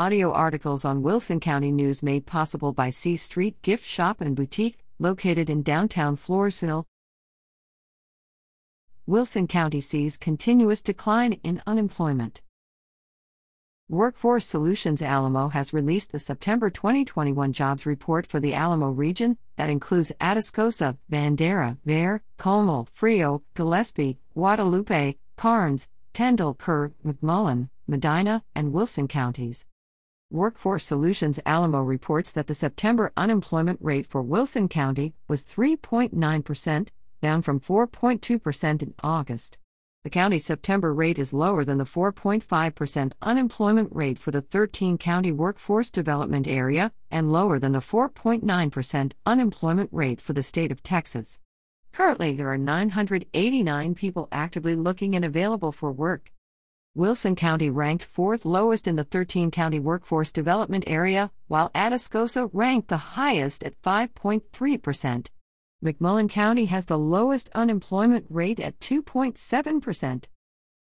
Audio articles on Wilson County News made possible by C Street Gift Shop and Boutique, located in downtown Floresville. Wilson County sees continuous decline in unemployment. Workforce Solutions Alamo has released the September 2021 jobs report for the Alamo region that includes Atascosa, Bandera, Bexar, Comal, Frio, Gillespie, Guadalupe, Karnes, Kendall, Kerr, McMullen, Medina, and Wilson counties. Workforce Solutions Alamo reports that the September unemployment rate for Wilson County was 3.9%, down from 4.2% in August. The county's September rate is lower than the 4.5% unemployment rate for the 13 county workforce development area and lower than the 4.9% unemployment rate for the state of Texas. Currently, there are 989 people actively looking and available for work. Wilson County ranked fourth lowest in the 13 county workforce development area, while Atascosa ranked the highest at 5.3%. McMullen County has the lowest unemployment rate at 2.7%.